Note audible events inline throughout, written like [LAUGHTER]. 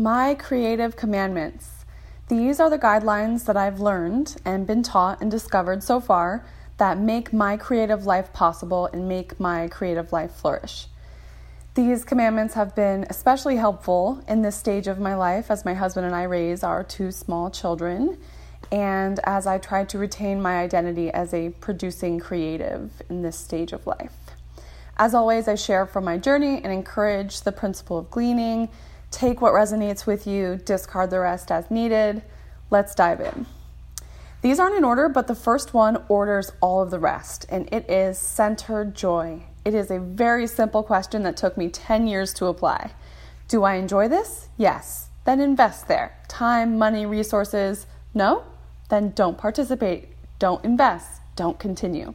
My creative commandments. These are the guidelines that I've learned and been taught and discovered so far that make my creative life possible and make my creative life flourish. These commandments have been especially helpful in this stage of my life as my husband and I raise our two small children and as I try to retain my identity as a producing creative in this stage of life. As always, I share from my journey and encourage the principle of gleaning. Take what resonates with you, discard the rest as needed. Let's dive in. These aren't in order, but the first one orders all of the rest, and it is centered joy. It is a very simple question that took me 10 years to apply. Do I enjoy this? Yes. Then invest there. Time, money, resources. No? Then don't participate. Don't invest. Don't continue.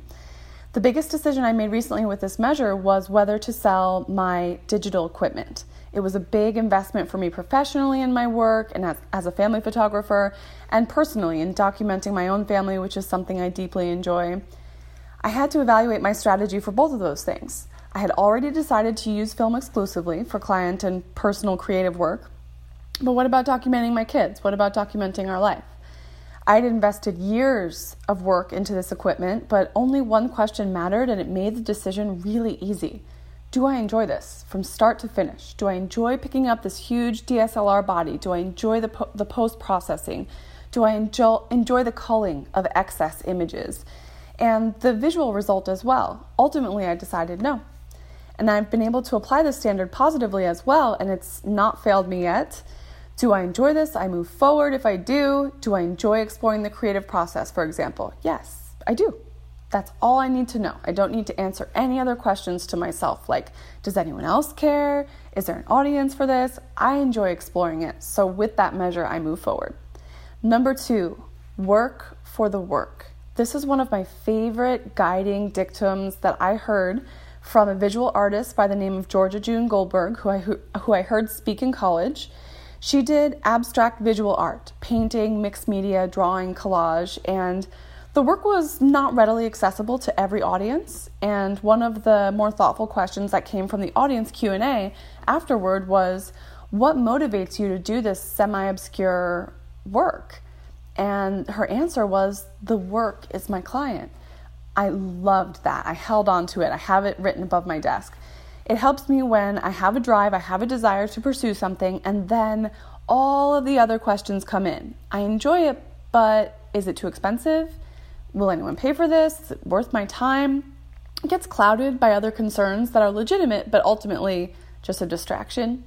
The biggest decision I made recently with this measure was whether to sell my digital equipment. It was a big investment for me professionally in my work and as, as a family photographer, and personally in documenting my own family, which is something I deeply enjoy. I had to evaluate my strategy for both of those things. I had already decided to use film exclusively for client and personal creative work. But what about documenting my kids? What about documenting our life? I'd invested years of work into this equipment, but only one question mattered and it made the decision really easy. Do I enjoy this from start to finish? Do I enjoy picking up this huge DSLR body? Do I enjoy the, po- the post processing? Do I enjoy, enjoy the culling of excess images? And the visual result as well. Ultimately, I decided no. And I've been able to apply this standard positively as well, and it's not failed me yet. Do I enjoy this? I move forward if I do. Do I enjoy exploring the creative process, for example? Yes, I do. That's all I need to know. I don't need to answer any other questions to myself like, does anyone else care? Is there an audience for this? I enjoy exploring it. So, with that measure, I move forward. Number two, work for the work. This is one of my favorite guiding dictums that I heard from a visual artist by the name of Georgia June Goldberg, who I, who, who I heard speak in college. She did abstract visual art, painting, mixed media, drawing, collage, and the work was not readily accessible to every audience. And one of the more thoughtful questions that came from the audience Q&A afterward was what motivates you to do this semi-obscure work? And her answer was the work is my client. I loved that. I held on to it. I have it written above my desk. It helps me when I have a drive, I have a desire to pursue something, and then all of the other questions come in. I enjoy it, but is it too expensive? Will anyone pay for this? Is it worth my time? It gets clouded by other concerns that are legitimate, but ultimately just a distraction.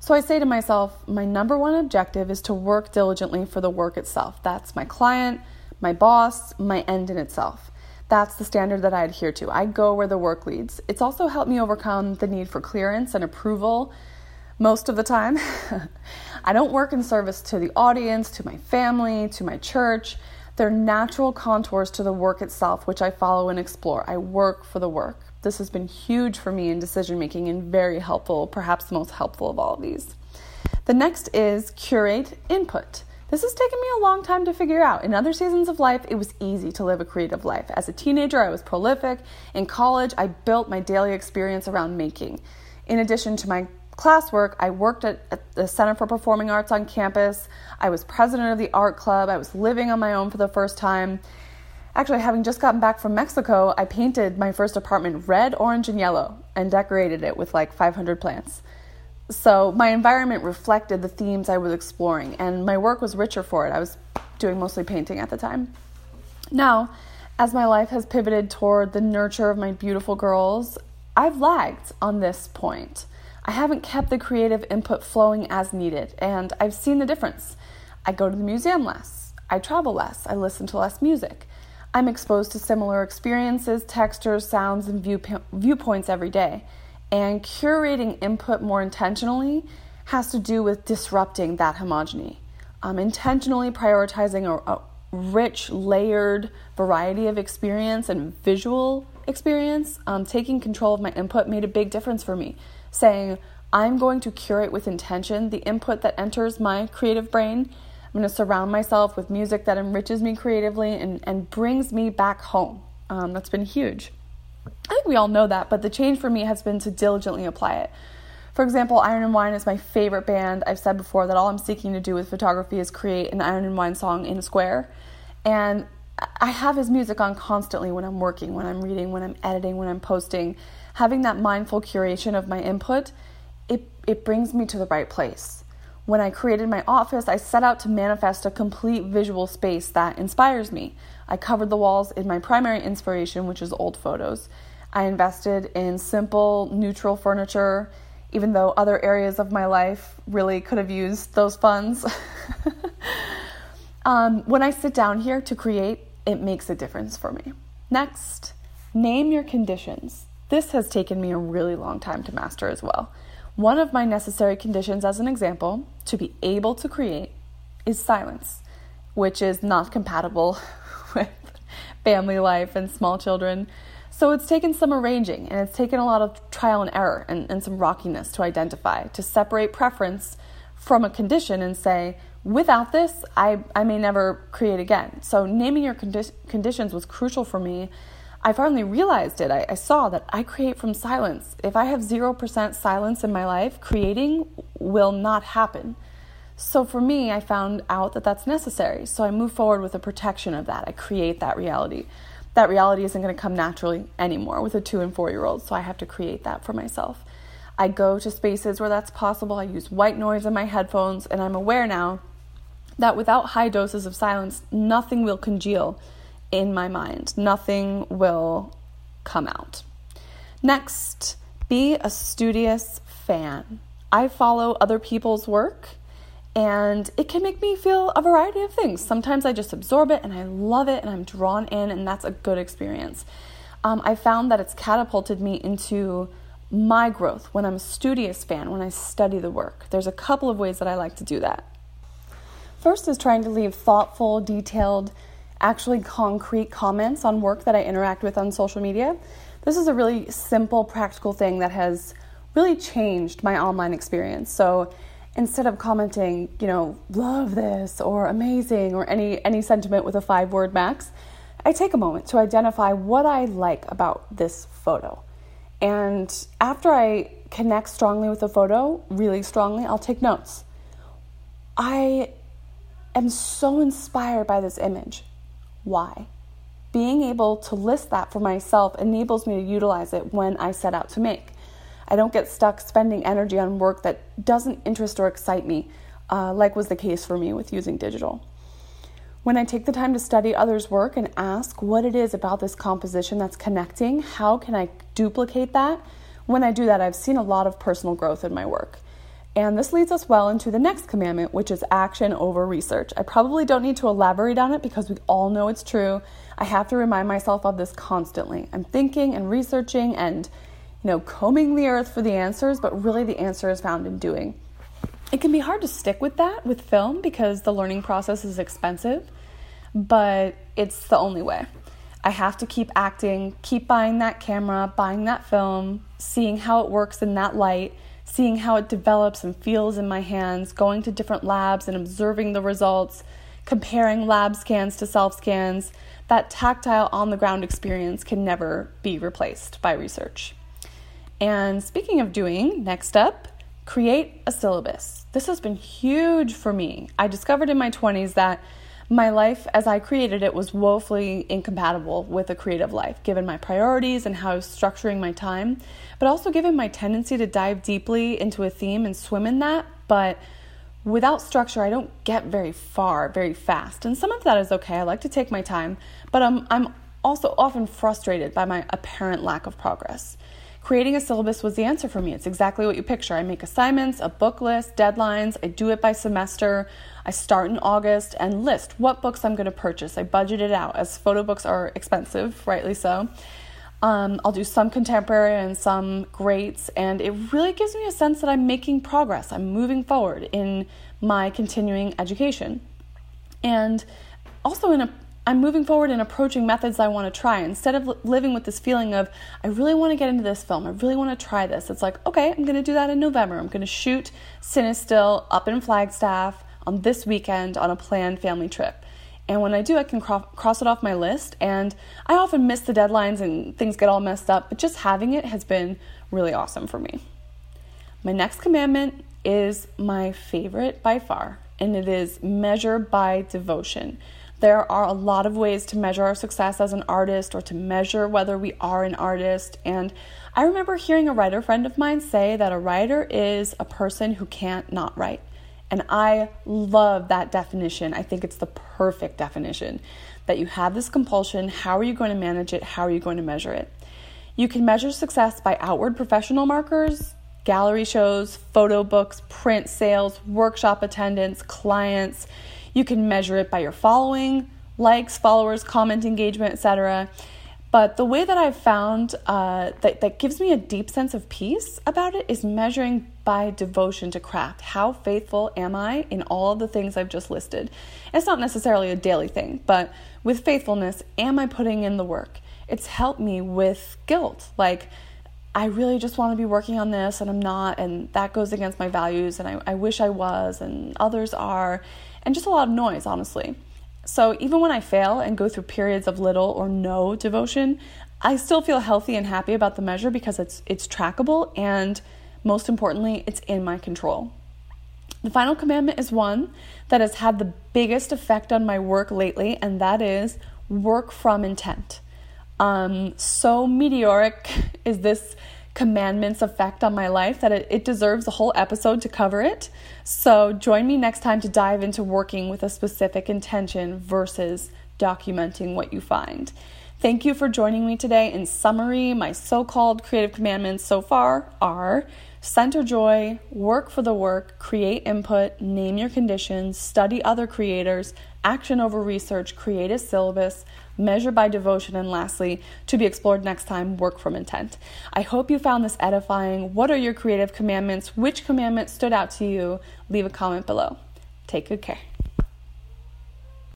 So I say to myself, my number one objective is to work diligently for the work itself. That's my client, my boss, my end in itself. That's the standard that I adhere to. I go where the work leads. It's also helped me overcome the need for clearance and approval most of the time. [LAUGHS] I don't work in service to the audience, to my family, to my church. They're natural contours to the work itself, which I follow and explore. I work for the work. This has been huge for me in decision making and very helpful, perhaps the most helpful of all of these. The next is curate input. This has taken me a long time to figure out. In other seasons of life, it was easy to live a creative life. As a teenager, I was prolific. In college, I built my daily experience around making. In addition to my classwork, I worked at, at, the Center for Performing Arts on campus. I was president of the art club. I was living on my own for the first time. Actually, having just gotten back from Mexico, I painted my first apartment red, orange, and yellow and decorated it with like 500 plants. So my environment reflected the themes I was exploring, and my work was richer for it. I was doing mostly painting at the time. Now, as my life has pivoted toward the nurture of my beautiful girls, I've lagged on this point. I haven't kept the creative input flowing as needed, and I've seen the difference. I go to the museum less, I travel less, I listen to less music. I'm exposed to similar experiences, textures, sounds, and view- viewpoints every day. And curating input more intentionally has to do with disrupting that homogeny. Um, intentionally prioritizing a, a rich, layered variety of experience and visual experience, um, taking control of my input made a big difference for me. Saying, I'm going to curate with intention the input that enters my creative brain. I'm going to surround myself with music that enriches me creatively and, and brings me back home. Um, that's been huge. I think we all know that, but the change for me has been to diligently apply it. For example, Iron and Wine is my favorite band. I've said before that all I'm seeking to do with photography is create an Iron and Wine song in a square. And I have his music on constantly when I'm working, when I'm reading, when I'm editing, when I'm posting. Having that mindful curation of my input, it, it brings me to the right place. When I created my office, I set out to manifest a complete visual space that inspires me. I covered the walls in my primary inspiration, which is old photos. I invested in simple, neutral furniture, even though other areas of my life really could have used those funds. [LAUGHS] um, when I sit down here to create, it makes a difference for me. Next, name your conditions. This has taken me a really long time to master as well. One of my necessary conditions, as an example, to be able to create is silence, which is not compatible [LAUGHS] with family life and small children. So it's taken some arranging and it's taken a lot of trial and error and, and some rockiness to identify, to separate preference from a condition and say, without this, I, I may never create again. So, naming your condi- conditions was crucial for me. I finally realized it. I, I, saw that I create from silence. If I have 0% silence in my life, creating will not happen. So, for me, I found out that that's necessary. So, I move forward with a protection of that. I create that reality. That reality isn't going to come naturally anymore with a two and four year old. So, I have to create that for myself. I go to spaces where that's possible. I use white noise in my headphones, and I'm aware now that without high doses of silence, nothing will congeal in my mind, nothing will come out. Next, be a studious fan. I follow other people's work and it can make me feel a variety of things. Sometimes I just absorb it and I love it and I'm drawn in, and that's a good experience. Um, I found that it's catapulted me into my growth when I'm a studious fan, when I study the work. There's a couple of ways that I like to do that. First is trying to leave thoughtful, detailed, actually concrete comments on work that I interact with on social media. This is a really simple, practical thing that has really changed my online experience. So instead of commenting, you know, love this or amazing or any any sentiment with a five word max, I take a moment to identify what I like about this photo. And after I connect strongly with the photo, really strongly, I'll take notes. I am so inspired by this image. Why? Being able to list that for myself enables me to utilize it when I set out to make. I don't get stuck spending energy on work that doesn't interest or excite me, uh, like was the case for me with using digital. When I take the time to study others' work and ask what it is about this composition that's connecting, how can I duplicate that? When I do that, I've seen a lot of personal growth in my work. And this leads us well into the next commandment, which is action over research. I probably don't need to elaborate on it because we all know it's true. I have to remind myself of this constantly. I'm thinking and researching and, you know, combing the earth for the answers, but really the answer is found in doing. It can be hard to stick with that with film because the learning process is expensive, but it's the only way. I have to keep acting, keep buying that camera, buying that film, seeing how it works in that light seeing how it develops and feels in my hands, going to different labs and observing the results, comparing lab scans to self scans, that tactile on the ground experience can never be replaced by research. And speaking of doing, next up, create a syllabus. This has been huge for me. I discovered in my 20s that my life as I created it was woefully incompatible with a creative life, given my priorities and how I was structuring my time, but also given my tendency to dive deeply into a theme and swim in that. But without structure, I don't get very far very fast. And some of that is okay. I like to take my time, but I'm, I'm also often frustrated by my apparent lack of progress. Creating a syllabus was the answer for me. It's exactly what you picture. I make assignments, a book list, deadlines, I do it by semester. I start in August and list what books I'm going to purchase. I budget it out as photo books are expensive, rightly so. Um, I'll do some contemporary and some greats, and it really gives me a sense that I'm making progress. I'm moving forward in my continuing education. And also in a I'm moving forward and approaching methods I want to try instead of living with this feeling of, I really want to get into this film. I really want to try this. It's like, okay, I'm going to do that in November. I'm going to shoot Cinestill up in Flagstaff on this weekend on a planned family trip. And when I do, I can cro- cross it off my list. And I often miss the deadlines and things get all messed up, but just having it has been really awesome for me. My next commandment is my favorite by far, and it is measure by devotion. There are a lot of ways to measure our success as an artist or to measure whether we are an artist. And I remember hearing a writer friend of mine say that a writer is a person who can't not write. And I love that definition. I think it's the perfect definition that you have this compulsion. How are you going to manage it? How are you going to measure it? You can measure success by outward professional markers, gallery shows, photo books, print sales, workshop attendance, clients. You can measure it by your following, likes, followers, comment engagement, etc. But the way that I've found uh, that, that gives me a deep sense of peace about it is measuring by devotion to craft. How faithful am I in all the things I've just listed? It's not necessarily a daily thing, but with faithfulness, am I putting in the work? It's helped me with guilt. Like, I really just want to be working on this and I'm not, and that goes against my values, and I, I wish I was, and others are and just a lot of noise, honestly. So even when I fail and go through periods of little or no devotion, I still feel healthy and happy about the measure because it's it's trackable and most importantly, it's in my control. The final commandment is one that has had the biggest effect on my work lately, and that is work from intent. Um, so meteoric [LAUGHS] is this commandments effect on my life that it, it deserves a whole episode to cover it. So join me next time to dive into working with a specific intention versus documenting what you find. Thank you for joining me today. In summary, my so called creative commandments so far are center joy, work for the work, create input, name your conditions, study other creators, action over research, create a syllabus, measure by devotion, and lastly, to be explored next time, work from intent. I hope you found this edifying. What are your creative commandments? Which commandment stood out to you? Leave a comment below. Take good care.